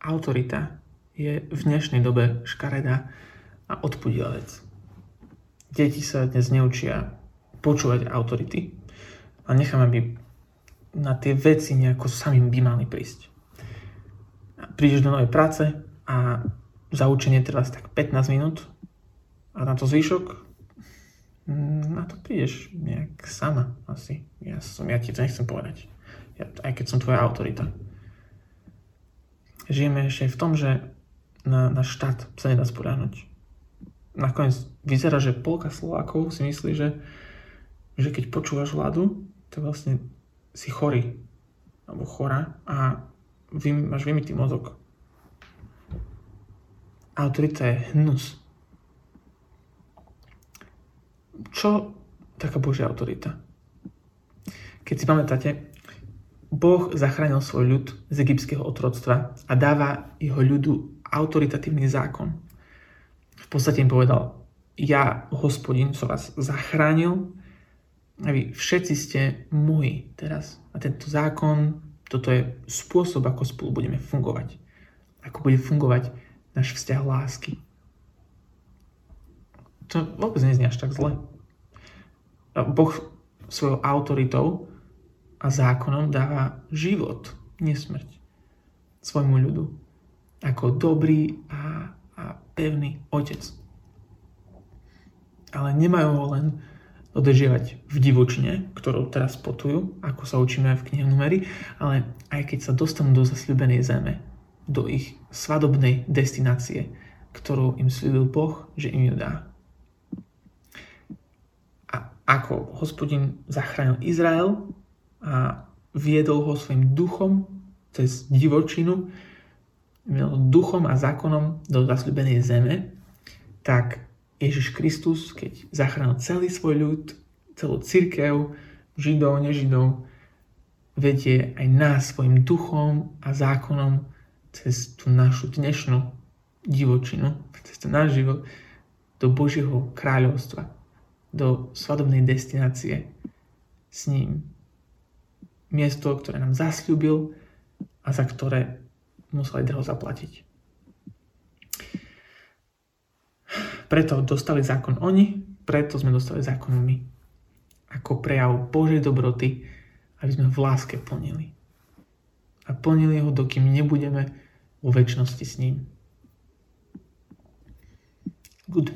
autorita je v dnešnej dobe škaredá a odpudila vec. Deti sa dnes neučia počúvať autority a necháme, aby na tie veci nejako samým by mali prísť. Prídeš do novej práce a za učenie teraz tak 15 minút a na to zvyšok mm, na to prídeš nejak sama asi. Ja, som, ja ti to nechcem povedať. Ja, aj keď som tvoja autorita. Žijeme ešte v tom, že na, na štát sa nedá sporáhnuť. Nakoniec vyzerá, že polka Slovákov si myslí, že, že keď počúvaš vládu, to vlastne si chorý alebo chora a vy, máš vymitý mozog. Autorita je hnus. Čo taká Božia autorita? Keď si pamätáte, Boh zachránil svoj ľud z egyptského otroctva a dáva jeho ľudu autoritatívny zákon. V podstate im povedal, ja, hospodin, som vás zachránil a vy všetci ste moji teraz. A tento zákon, toto je spôsob, ako spolu budeme fungovať. Ako bude fungovať náš vzťah lásky. To vôbec neznie až tak zle. Boh svojou autoritou a zákonom dáva život, nesmrť svojmu ľudu. Ako dobrý a, a pevný otec. Ale nemajú ho len dodržiavať v divočine, ktorou teraz potujú, ako sa učíme v knihe Numery, ale aj keď sa dostanú do zasľubenej zeme, do ich svadobnej destinácie, ktorú im slúbil Boh, že im ju dá. A ako hospodin zachránil Izrael a viedol ho svojim duchom cez divočinu, duchom a zákonom do zasľubenej zeme, tak Ježiš Kristus, keď zachránil celý svoj ľud, celú církev, židov, nežidov, vedie aj nás svojim duchom a zákonom cez tú našu dnešnú divočinu, cez ten náš život do Božieho kráľovstva, do svadobnej destinácie s ním. Miesto, ktoré nám zasľúbil a za ktoré museli draho zaplatiť. Preto dostali zákon oni, preto sme dostali zákon my. Ako prejav Božej dobroty, aby sme v láske plnili. A plnili ho, dokým nebudeme vo väčšnosti s ním. Good.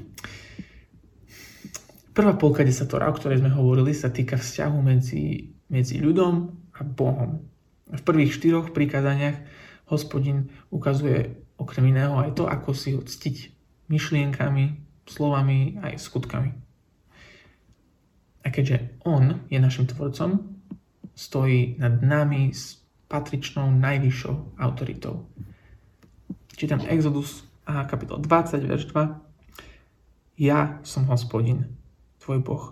Prvá polka desatora, o ktorej sme hovorili, sa týka vzťahu medzi, medzi ľudom a Bohom. V prvých štyroch prikázaniach hospodin ukazuje okrem iného aj to, ako si ho ctiť myšlienkami, slovami aj skutkami. A keďže On je našim tvorcom, stojí nad nami s patričnou najvyššou autoritou. Čítam Exodus a kapitol 20, verš 2. Ja som hospodin, tvoj Boh,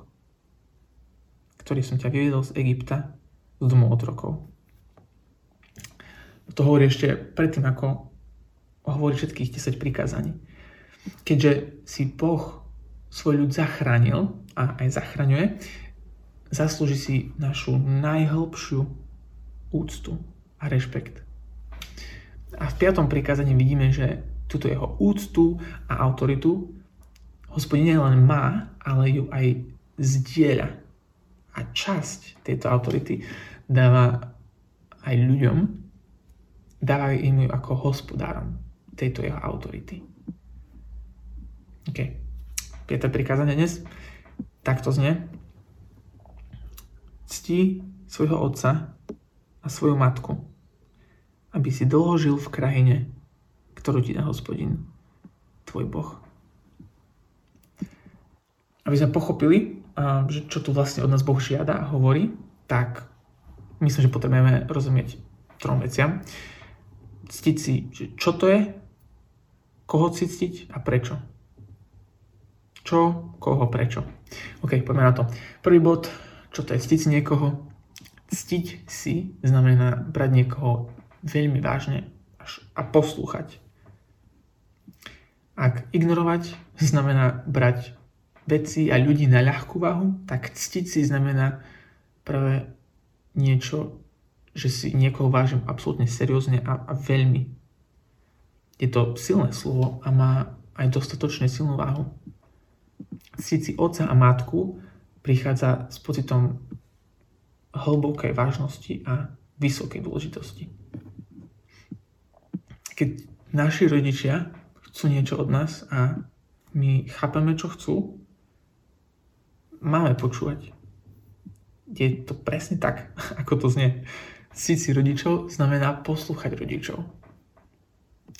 ktorý som ťa vyvedol z Egypta, z domu otrokov. To hovorí ešte predtým, ako hovorí všetkých 10 prikázaní keďže si Boh svoj ľud zachránil a aj zachraňuje, zaslúži si našu najhlbšiu úctu a rešpekt. A v piatom prikázaní vidíme, že túto jeho úctu a autoritu hospodine len má, ale ju aj zdieľa. A časť tejto autority dáva aj ľuďom, dáva im ju ako hospodárom tejto jeho autority. OK. Piaté prikázanie dnes. Takto znie. Cti svojho otca a svoju matku, aby si dlho žil v krajine, ktorú ti dá hospodin, tvoj Boh. Aby sme pochopili, že čo tu vlastne od nás Boh žiada a hovorí, tak myslím, že potrebujeme rozumieť trom veciam. Ctiť si, čo to je, koho ctiť a prečo. Čo, koho, prečo. OK, poďme na to. Prvý bod, čo to je ctiť si niekoho. Ctiť si znamená brať niekoho veľmi vážne a poslúchať. Ak ignorovať znamená brať veci a ľudí na ľahkú váhu, tak ctiť si znamená práve niečo, že si niekoho vážim absolútne seriózne a, a veľmi. Je to silné slovo a má aj dostatočne silnú váhu. Cíti otca a matku prichádza s pocitom hlbokej vážnosti a vysokej dôležitosti. Keď naši rodičia chcú niečo od nás a my chápeme, čo chcú, máme počúvať. Je to presne tak, ako to znie. Cíť si rodičov znamená poslúchať rodičov.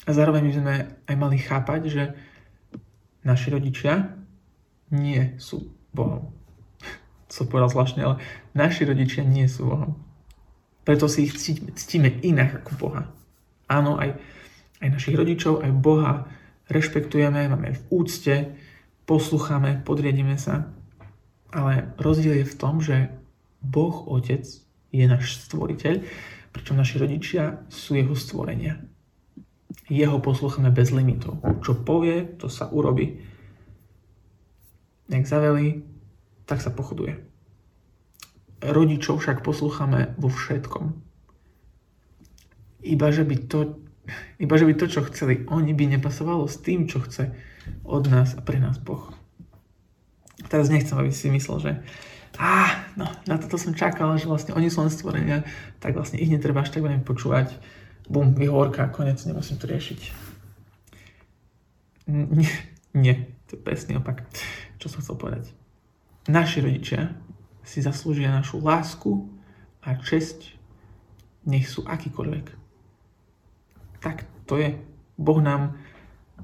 A zároveň by sme aj mali chápať, že naši rodičia nie sú Bohom. Som povedal zvláštne, ale naši rodičia nie sú Bohom. Preto si ich ctíme inak ako Boha. Áno, aj, aj našich rodičov, aj Boha rešpektujeme, máme v úcte, poslucháme, podriedíme sa. Ale rozdiel je v tom, že Boh Otec je náš stvoriteľ, pričom naši rodičia sú jeho stvorenia. Jeho poslúchame bez limitov. Čo povie, to sa urobí. Jak zaveli, tak sa pochoduje. Rodičov však poslúchame vo všetkom. Iba že by to, iba že by to, čo chceli oni, by nepasovalo s tým, čo chce od nás a pre nás Boh. Teraz nechcem, aby si myslel, že ah, no, na toto som čakal, že vlastne oni sú len stvorenia, tak vlastne ich netreba až tak veľmi počúvať. Bum, vyhovorka, konec, nemusím to riešiť. Nie, nie, to je presný opak, čo som chcel povedať. Naši rodičia si zaslúžia našu lásku a česť, nech sú akýkoľvek. Tak to je. Boh nám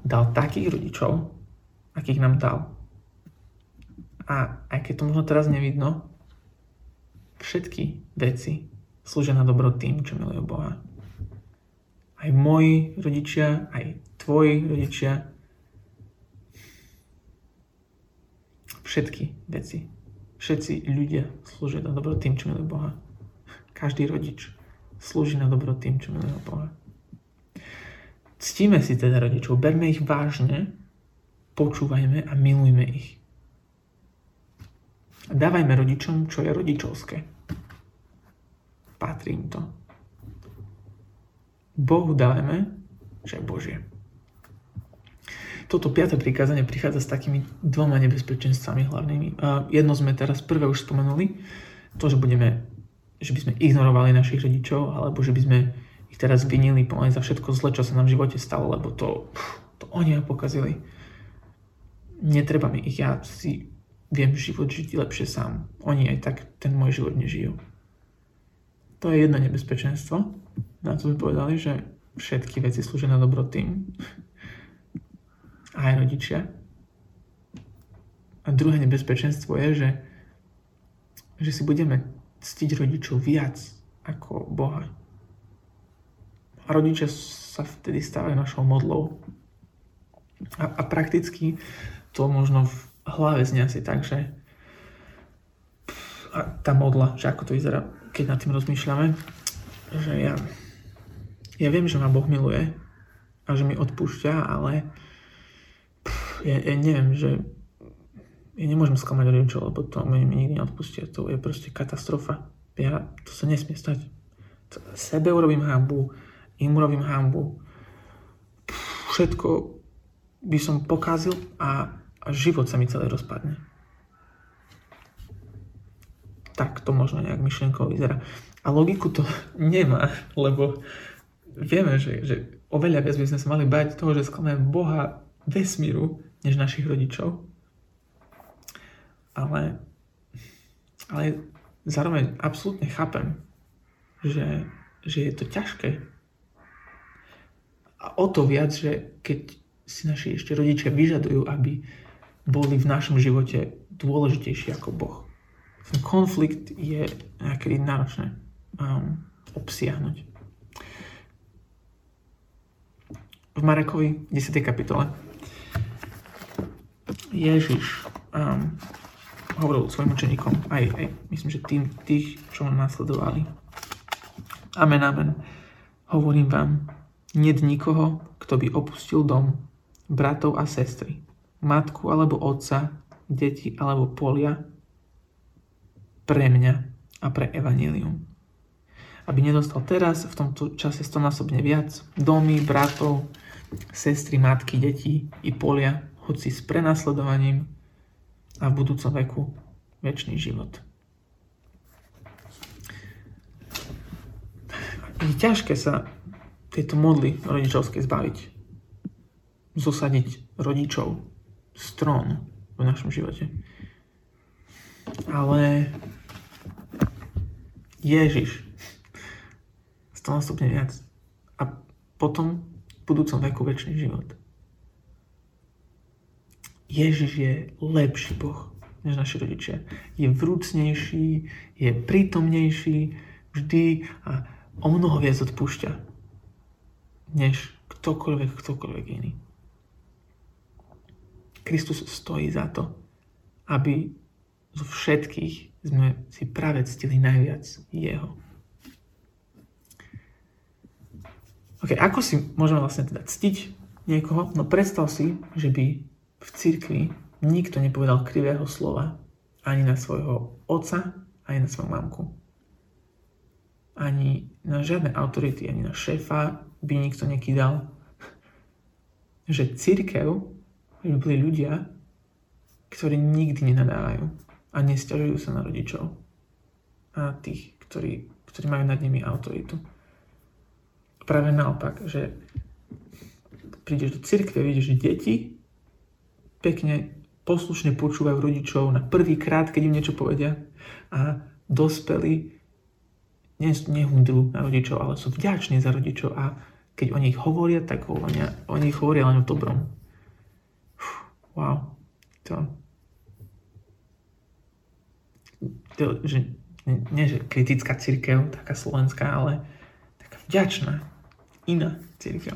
dal takých rodičov, akých nám dal. A aj keď to možno teraz nevidno, všetky veci slúžia na dobro tým, čo milujú Boha. Aj moji rodičia, aj tvoji rodičia, všetky veci, všetci ľudia slúžia na dobro tým, čo milujú Boha. Každý rodič slúži na dobro tým, čo milujú Boha. Ctíme si teda rodičov, berme ich vážne, počúvajme a milujme ich. Dávajme rodičom, čo je rodičovské. Patrí im to. Bohu dávajme, čo je Božie. Toto piaté prikázanie prichádza s takými dvoma nebezpečenstvami hlavnými. jedno sme teraz prvé už spomenuli, to, že budeme, že by sme ignorovali našich rodičov, alebo že by sme ich teraz vinili pomaly za všetko zle, čo sa nám v živote stalo, lebo to, to oni ma pokazili. Netreba mi ich, ja si viem život žiť lepšie sám. Oni aj tak ten môj život nežijú. To je jedno nebezpečenstvo. Na to sme povedali, že všetky veci slúžia na dobro tým. Aj rodičia. A druhé nebezpečenstvo je, že, že si budeme ctiť rodičov viac ako Boha. A rodičia sa vtedy stávajú našou modlou. A, a prakticky to možno hlave znie asi tak, že a tá modla, že ako to vyzerá, keď nad tým rozmýšľame, že ja, ja viem, že ma Boh miluje a že mi odpúšťa, ale pff, ja, ja neviem, že ja nemôžem sklamať rodičov, lebo to mi, mi nikdy neodpustia. To je proste katastrofa. Ja, to sa nesmie stať. Sebe urobím hambu, im urobím hambu. Všetko by som pokazil a a život sa mi celý rozpadne. Tak to možno nejak myšlienkovo vyzerá. A logiku to nemá, lebo vieme, že, že oveľa viac by sme sa mali bať toho, že sklameme Boha vesmíru, než našich rodičov. Ale, ale zároveň absolútne chápem, že, že je to ťažké. A o to viac, že keď si naši ešte rodičia vyžadujú, aby boli v našom živote dôležitejší ako Boh. Ten konflikt je nejaký náročné um, obsiahnuť. V Marekovi 10. kapitole Ježiš um, hovoril svojim učeníkom, aj, aj myslím, že tým, tých, čo ho následovali. Amen, amen. Hovorím vám, nie nikoho, kto by opustil dom, bratov a sestry, matku alebo otca, deti alebo polia pre mňa a pre evanílium. Aby nedostal teraz, v tomto čase stonásobne viac, domy, bratov, sestry, matky, deti i polia, hoci s prenasledovaním a v budúcom veku väčší život. Je ťažké sa tieto modly rodičovské zbaviť. Zosadiť rodičov z trónu v našom živote. Ale Ježiš stonásobne viac. A potom v budúcom veku väčší život. Ježiš je lepší Boh než naši rodičia. Je vrúcnejší, je prítomnejší vždy a o mnoho viac odpúšťa než ktokoľvek, ktokoľvek iný. Kristus stojí za to, aby zo všetkých sme si práve ctili najviac Jeho. Ok, ako si môžeme vlastne teda ctiť niekoho? No predstav si, že by v cirkvi nikto nepovedal krivého slova ani na svojho otca, ani na svoju mamku. Ani na žiadne autority, ani na šéfa by nikto nekýdal. Že církev by boli ľudia, ktorí nikdy nenadávajú a nestiažujú sa na rodičov a tých, ktorí, ktorí majú nad nimi autoritu práve naopak, že prídeš do cirkve, vidíš, deti pekne poslušne počúvajú rodičov na prvý krát, keď im niečo povedia a dospelí nehundru na rodičov, ale sú vďační za rodičov a keď o nich hovoria, tak o, o nich hovoria len o dobrom. Wow. To, to že, nie, že kritická církev, taká slovenská, ale taká vďačná iná církev.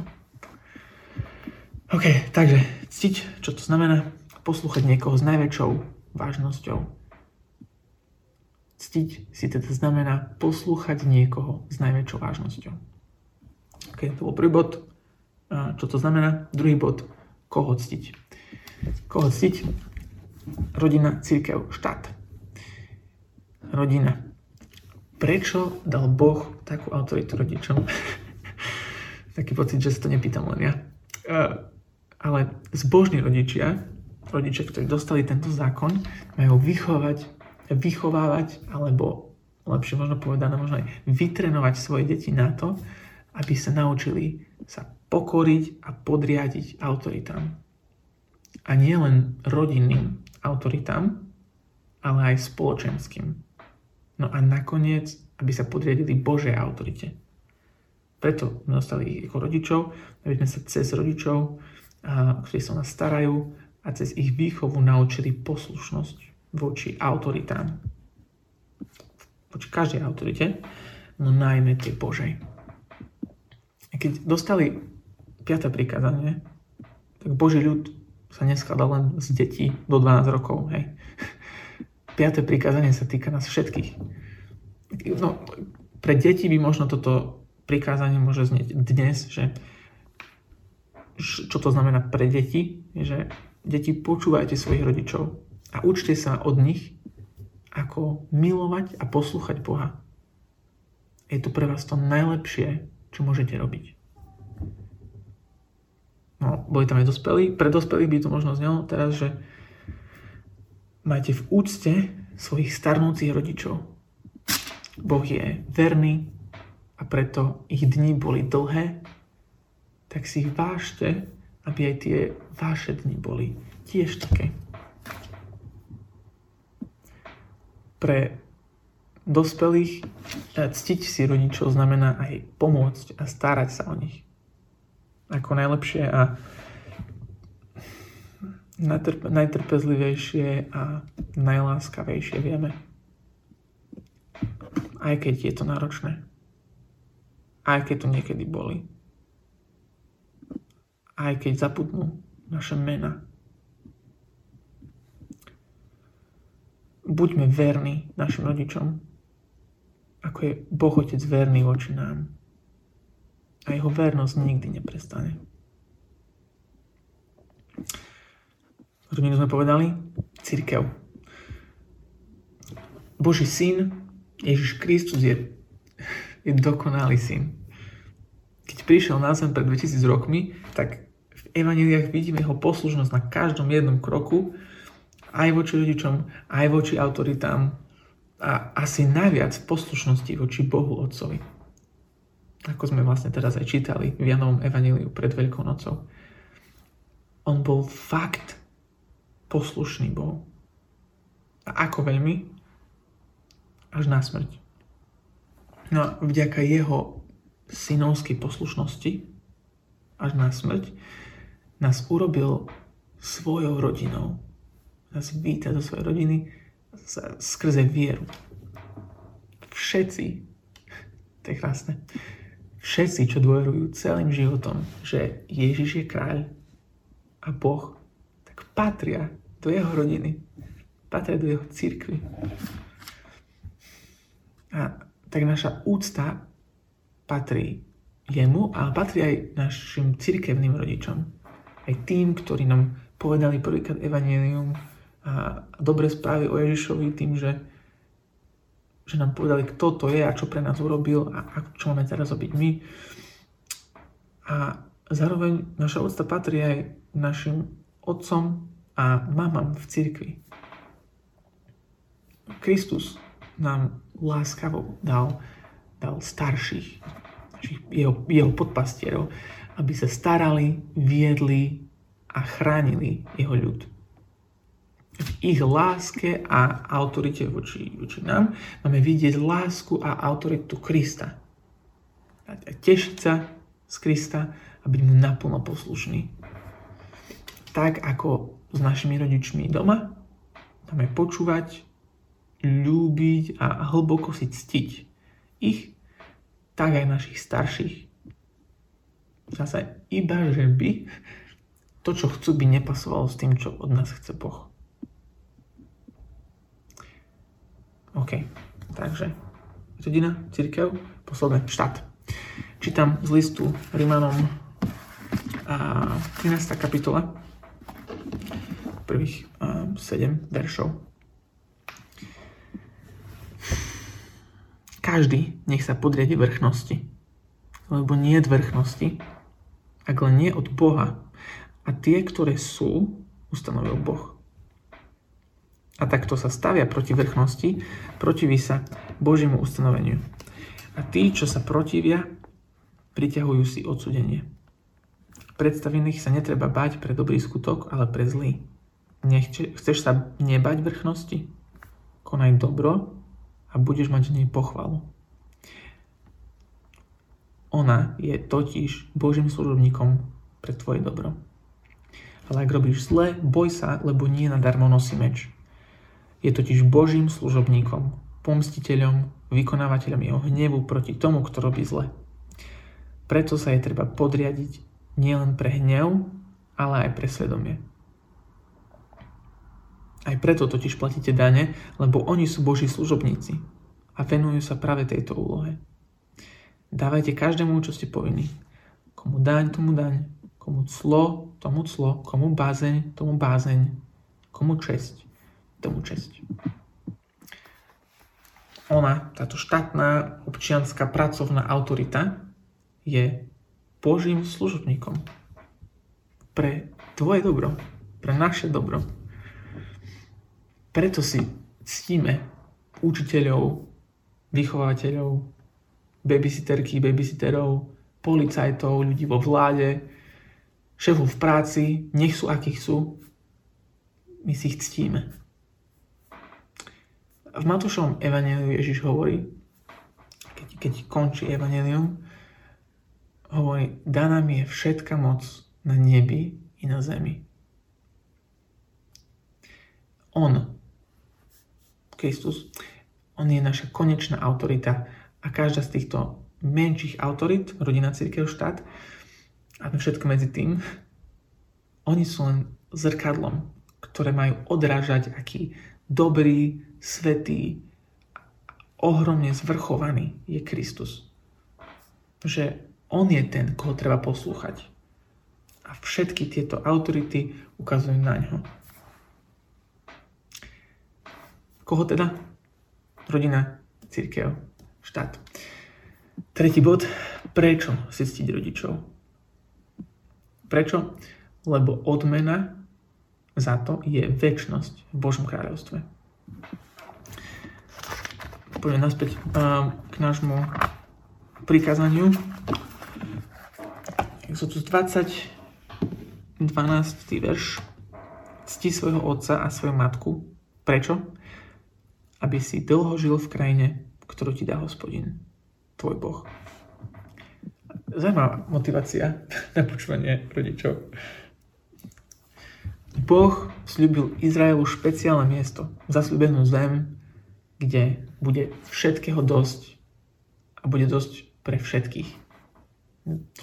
OK, takže ctiť, čo to znamená? Poslúchať niekoho s najväčšou vážnosťou. Ctiť si teda znamená poslúchať niekoho s najväčšou vážnosťou. OK, to bol prvý bod. Čo to znamená? Druhý bod. Koho ctiť? Koho ctiť? Rodina, církev, štát. Rodina. Prečo dal Boh takú autoritu rodičom? taký pocit, že sa to nepýtam len ja. Uh, ale zbožní rodičia, rodičia, ktorí dostali tento zákon, majú vychovať, vychovávať, alebo lepšie možno povedané, možno aj vytrenovať svoje deti na to, aby sa naučili sa pokoriť a podriadiť autoritám. A nie len rodinným autoritám, ale aj spoločenským. No a nakoniec, aby sa podriadili Božej autorite. Preto sme dostali ich ako rodičov, aby sme sa cez rodičov, ktorí sa o nás starajú a cez ich výchovu naučili poslušnosť voči autoritám. Voči každej autorite, no najmä tej Božej. A keď dostali 5. prikázanie, tak Boží ľud sa neskladal len z detí do 12 rokov. Hej. 5. prikázanie sa týka nás všetkých. No, pre deti by možno toto prikázanie môže znieť dnes, že čo to znamená pre deti, že deti počúvajte svojich rodičov a učte sa od nich, ako milovať a poslúchať Boha. Je to pre vás to najlepšie, čo môžete robiť. No, boli tam aj dospelí. Pre dospelých by to možno znelo teraz, že majte v úcte svojich starnúcich rodičov. Boh je verný, a preto ich dni boli dlhé, tak si ich vážte, aby aj tie vaše dni boli tiež také. Pre dospelých eh, ctiť si rodičov znamená aj pomôcť a starať sa o nich. Ako najlepšie a najtrp- najtrpezlivejšie a najláskavejšie vieme. Aj keď je to náročné aj keď to niekedy boli. Aj keď zaputnú naše mena. Buďme verní našim rodičom, ako je Boh Otec verný voči nám. A jeho vernosť nikdy neprestane. Rodinu sme povedali? Církev. Boží syn, Ježiš Kristus je je dokonalý syn. keď prišiel na zem pred 2000 rokmi, tak v evaneliách vidíme jeho poslušnosť na každom jednom kroku, aj voči rodičom, aj voči autoritám a asi najviac poslušnosti voči Bohu Otcovi. Ako sme vlastne teraz aj čítali v Janovom evaníliu pred Veľkou nocou. On bol fakt poslušný Bohu. A ako veľmi? Až na smrť. No a vďaka jeho synovskej poslušnosti až na smrť nás urobil svojou rodinou. Nás víta do svojej rodiny skrze vieru. Všetci, to je krásne, všetci, čo dôverujú celým životom, že Ježiš je kráľ a Boh, tak patria do jeho rodiny, patria do jeho církvy. A tak naša úcta patrí jemu, ale patrí aj našim cirkevným rodičom. Aj tým, ktorí nám povedali prvýkrát evanelium a dobre správy o Ježišovi tým, že, že nám povedali, kto to je a čo pre nás urobil a, a čo máme teraz robiť my. A zároveň naša úcta patrí aj našim otcom a mamám v cirkvi. Kristus nám láskavo dal, dal starších, jeho, jeho podpastierov, aby sa starali, viedli a chránili jeho ľud. V ich láske a autorite voči, voči nám máme vidieť lásku a autoritu Krista. A tešiť sa z Krista a byť mu naplno poslušný. Tak ako s našimi rodičmi doma, máme počúvať, ľúbiť a hlboko si ctiť ich tak aj našich starších. Zase iba, že by to, čo chcú, by nepasovalo s tým, čo od nás chce Boh. OK, takže rodina, církev, posledné, štát. Čítam z listu Rimanom a 13. kapitola, prvých 7 veršov. Každý nech sa podriadi vrchnosti. Lebo nie je vrchnosti, ak len nie od Boha. A tie, ktoré sú, ustanovil Boh. A takto sa stavia proti vrchnosti, protiví sa Božiemu ustanoveniu. A tí, čo sa protivia, priťahujú si odsudenie. Predstavených sa netreba bať pre dobrý skutok, ale pre zlý. Nechce, chceš sa nebať vrchnosti? Konaj dobro a budeš mať nej pochvalu. Ona je totiž Božím služobníkom pre tvoje dobro. Ale ak robíš zle, boj sa, lebo nie nadarmo nosí meč. Je totiž Božím služobníkom, pomstiteľom, vykonávateľom jeho hnevu proti tomu, kto robí zle. Preto sa je treba podriadiť nielen pre hnev, ale aj pre svedomie. Aj preto totiž platíte dane, lebo oni sú Boží služobníci a venujú sa práve tejto úlohe. Dávajte každému, čo ste povinní. Komu daň, tomu daň. Komu clo, tomu clo. Komu bázeň, tomu bázeň. Komu česť, tomu česť. Ona, táto štátna občianská pracovná autorita je Božím služobníkom. Pre tvoje dobro, pre naše dobro. Preto si ctíme učiteľov, vychovateľov, babysitterky, babysitterov, policajtov, ľudí vo vláde, šéfov v práci, nech sú akých sú, my si ich ctíme. V Matúšovom evaneliu Ježiš hovorí, keď, keď končí evanelium, hovorí, daná mi je všetka moc na nebi i na zemi. On Kristus, on je naša konečná autorita a každá z týchto menších autorit, rodina, církev, štát a všetko medzi tým, oni sú len zrkadlom, ktoré majú odrážať, aký dobrý, svetý, ohromne zvrchovaný je Kristus. Že on je ten, koho treba poslúchať. A všetky tieto autority ukazujú na ňo. Koho teda? Rodina, církev, štát. Tretí bod. prečo si ctiť rodičov? Prečo? Lebo odmena za to je väčnosť v Božom kráľovstve. Poďme naspäť k nášmu prikázaniu. Exodus 20, 12. verš. Cti svojho otca a svoju matku. Prečo? Aby si dlho žil v krajine, ktorú ti dá hospodin, tvoj Boh. Zajímavá motivácia na počúvanie rodičov. Boh slúbil Izraelu špeciálne miesto, zasľúbenú zem, kde bude všetkého dosť a bude dosť pre všetkých.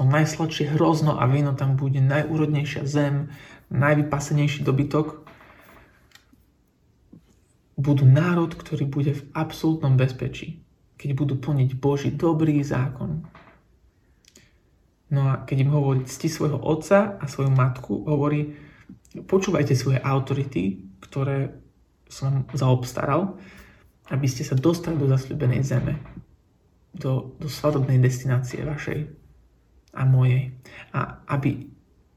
To najsladšie hrozno a víno tam bude, najúrodnejšia zem, najvypasenejší dobytok. Budú národ, ktorý bude v absolútnom bezpečí, keď budú plniť Boží dobrý zákon, No a keď im hovorí cti svojho otca a svoju matku, hovorí počúvajte svoje autority, ktoré som zaobstaral, aby ste sa dostali do zasľubenej zeme, do, do svadobnej destinácie vašej a mojej. A aby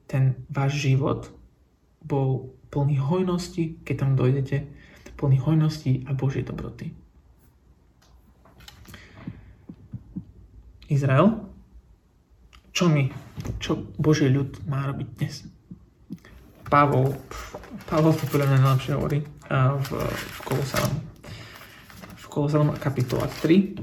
ten váš život bol plný hojnosti, keď tam dojdete, plný hojnosti a Božej dobroty. Izrael čo my, čo Boží ľud má robiť dnes? Pavol, Pavol to podľa mňa najlepšie hovorí v, v Kolosalom. V Kolosalom kapitola 3.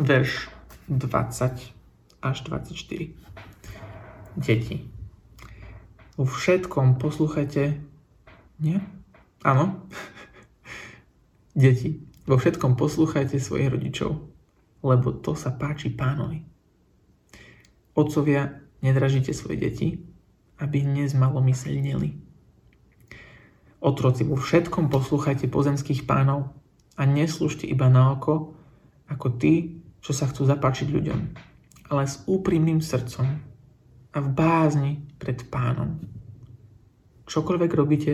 Verš 20 až 24. Deti. Vo všetkom poslúchajte... Nie? Áno? Deti, vo všetkom poslúchajte svojich rodičov, lebo to sa páči pánovi. Otcovia, nedražite svoje deti, aby nezmalomyselnili. Otroci, vo všetkom poslúchajte pozemských pánov a neslúžte iba na oko, ako tí, čo sa chcú zapáčiť ľuďom, ale s úprimným srdcom a v bázni pred pánom. Čokoľvek robíte,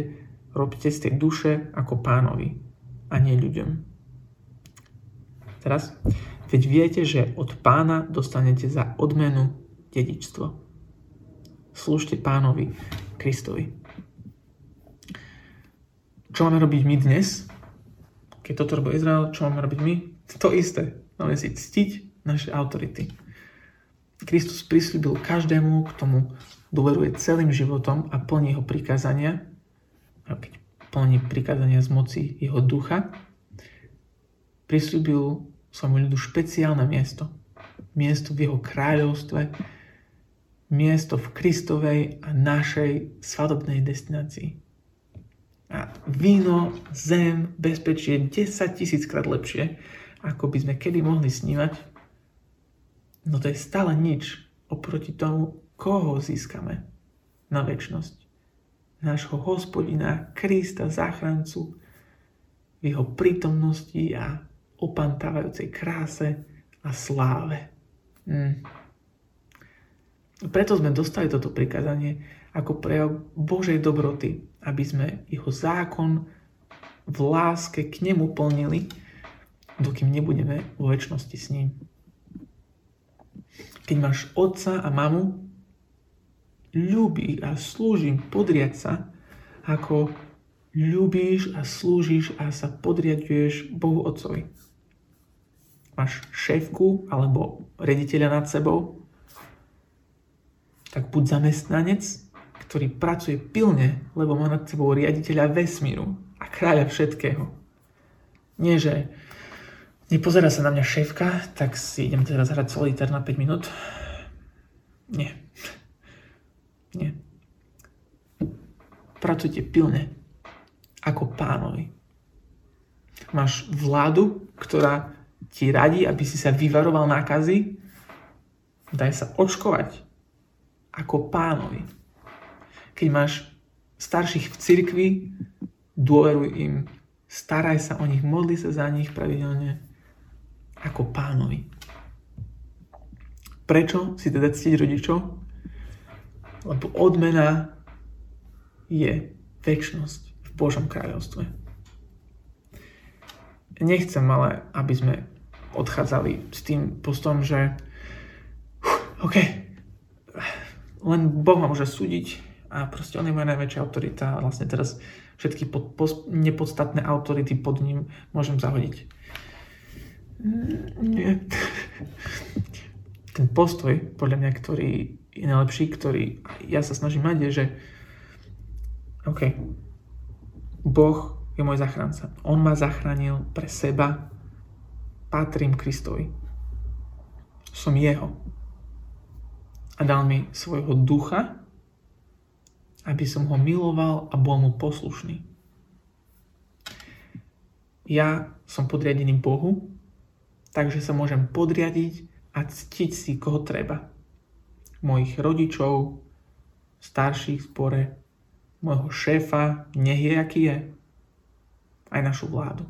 robte z tej duše ako pánovi a nie ľuďom. Teraz, veď viete, že od pána dostanete za odmenu dedičstvo. Slúžte pánovi Kristovi. Čo máme robiť my dnes? Keď toto robí Izrael, čo máme robiť my? To isté. Máme si ctiť naše autority. Kristus prislúbil každému, k tomu dôveruje celým životom a plní jeho prikázania, a keď plní prikázania z moci jeho ducha, prislúbil svojmu ľudu špeciálne miesto. Miesto v jeho kráľovstve, miesto v Kristovej a našej svadobnej destinácii. A víno, zem, bezpečie 10 tisíc krát lepšie, ako by sme kedy mohli snívať, no to je stále nič oproti tomu, koho získame na väčnosť. Nášho hospodina, Krista, záchrancu, v jeho prítomnosti a opantávajúcej kráse a sláve. Mm. Preto sme dostali toto prikázanie ako prejav Božej dobroty, aby sme jeho zákon v láske k nemu plnili, dokým nebudeme vo väčšnosti s ním. Keď máš otca a mamu, ľubí a slúži podriať sa, ako ľubíš a slúžiš a sa podriaduješ Bohu Otcovi máš šéfku alebo rediteľa nad sebou, tak buď zamestnanec, ktorý pracuje pilne, lebo má nad sebou riaditeľa vesmíru a kráľa všetkého. Nie, že nepozerá sa na mňa šéfka, tak si idem teraz hrať solitár na 5 minút. Nie. Nie. Pracujte pilne, ako pánovi. Máš vládu, ktorá ti radí, aby si sa vyvaroval nákazy, daj sa očkovať ako pánovi. Keď máš starších v cirkvi, dôveruj im, staraj sa o nich, modli sa za nich pravidelne ako pánovi. Prečo si teda ctiť rodičov? Lebo odmena je väčšnosť v Božom kráľovstve. nechcem ale, aby sme odchádzali s tým postom, že OK, len Boh ma môže súdiť a proste on je moja najväčšia autorita a vlastne teraz všetky pod, pos, nepodstatné autority pod ním môžem zahodiť. Nie. Ten postoj, podľa mňa, ktorý je najlepší, ktorý ja sa snažím mať, je, že OK, Boh je môj zachránca. On ma zachránil pre seba, patrím Kristovi. Som Jeho. A dal mi svojho ducha, aby som ho miloval a bol mu poslušný. Ja som podriadený Bohu, takže sa môžem podriadiť a ctiť si, koho treba. Mojich rodičov, starších spore, môjho šéfa, nech je, aký je, aj našu vládu.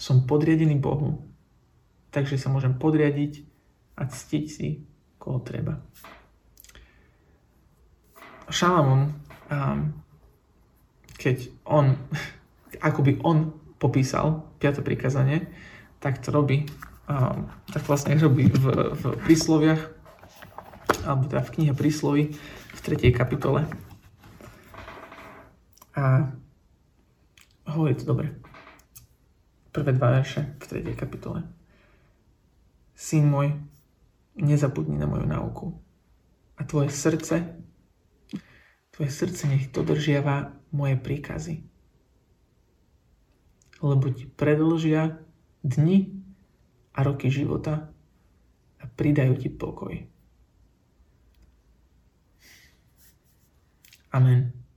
Som podriadený Bohu, takže sa môžem podriadiť a ctiť si, koho treba. Šalamón, um, keď on, ako by on popísal 5. prikázanie, tak to robí, um, tak vlastne robí v, v prísloviach, alebo teda v knihe prísloví v 3. kapitole a hovorí to dobre. Prvé dva verše v 3. kapitole. Syn môj, nezabudni na moju náuku. A tvoje srdce, tvoje srdce nech dodržiava moje príkazy. Lebo ti predlžia dni a roky života a pridajú ti pokoj. Amen.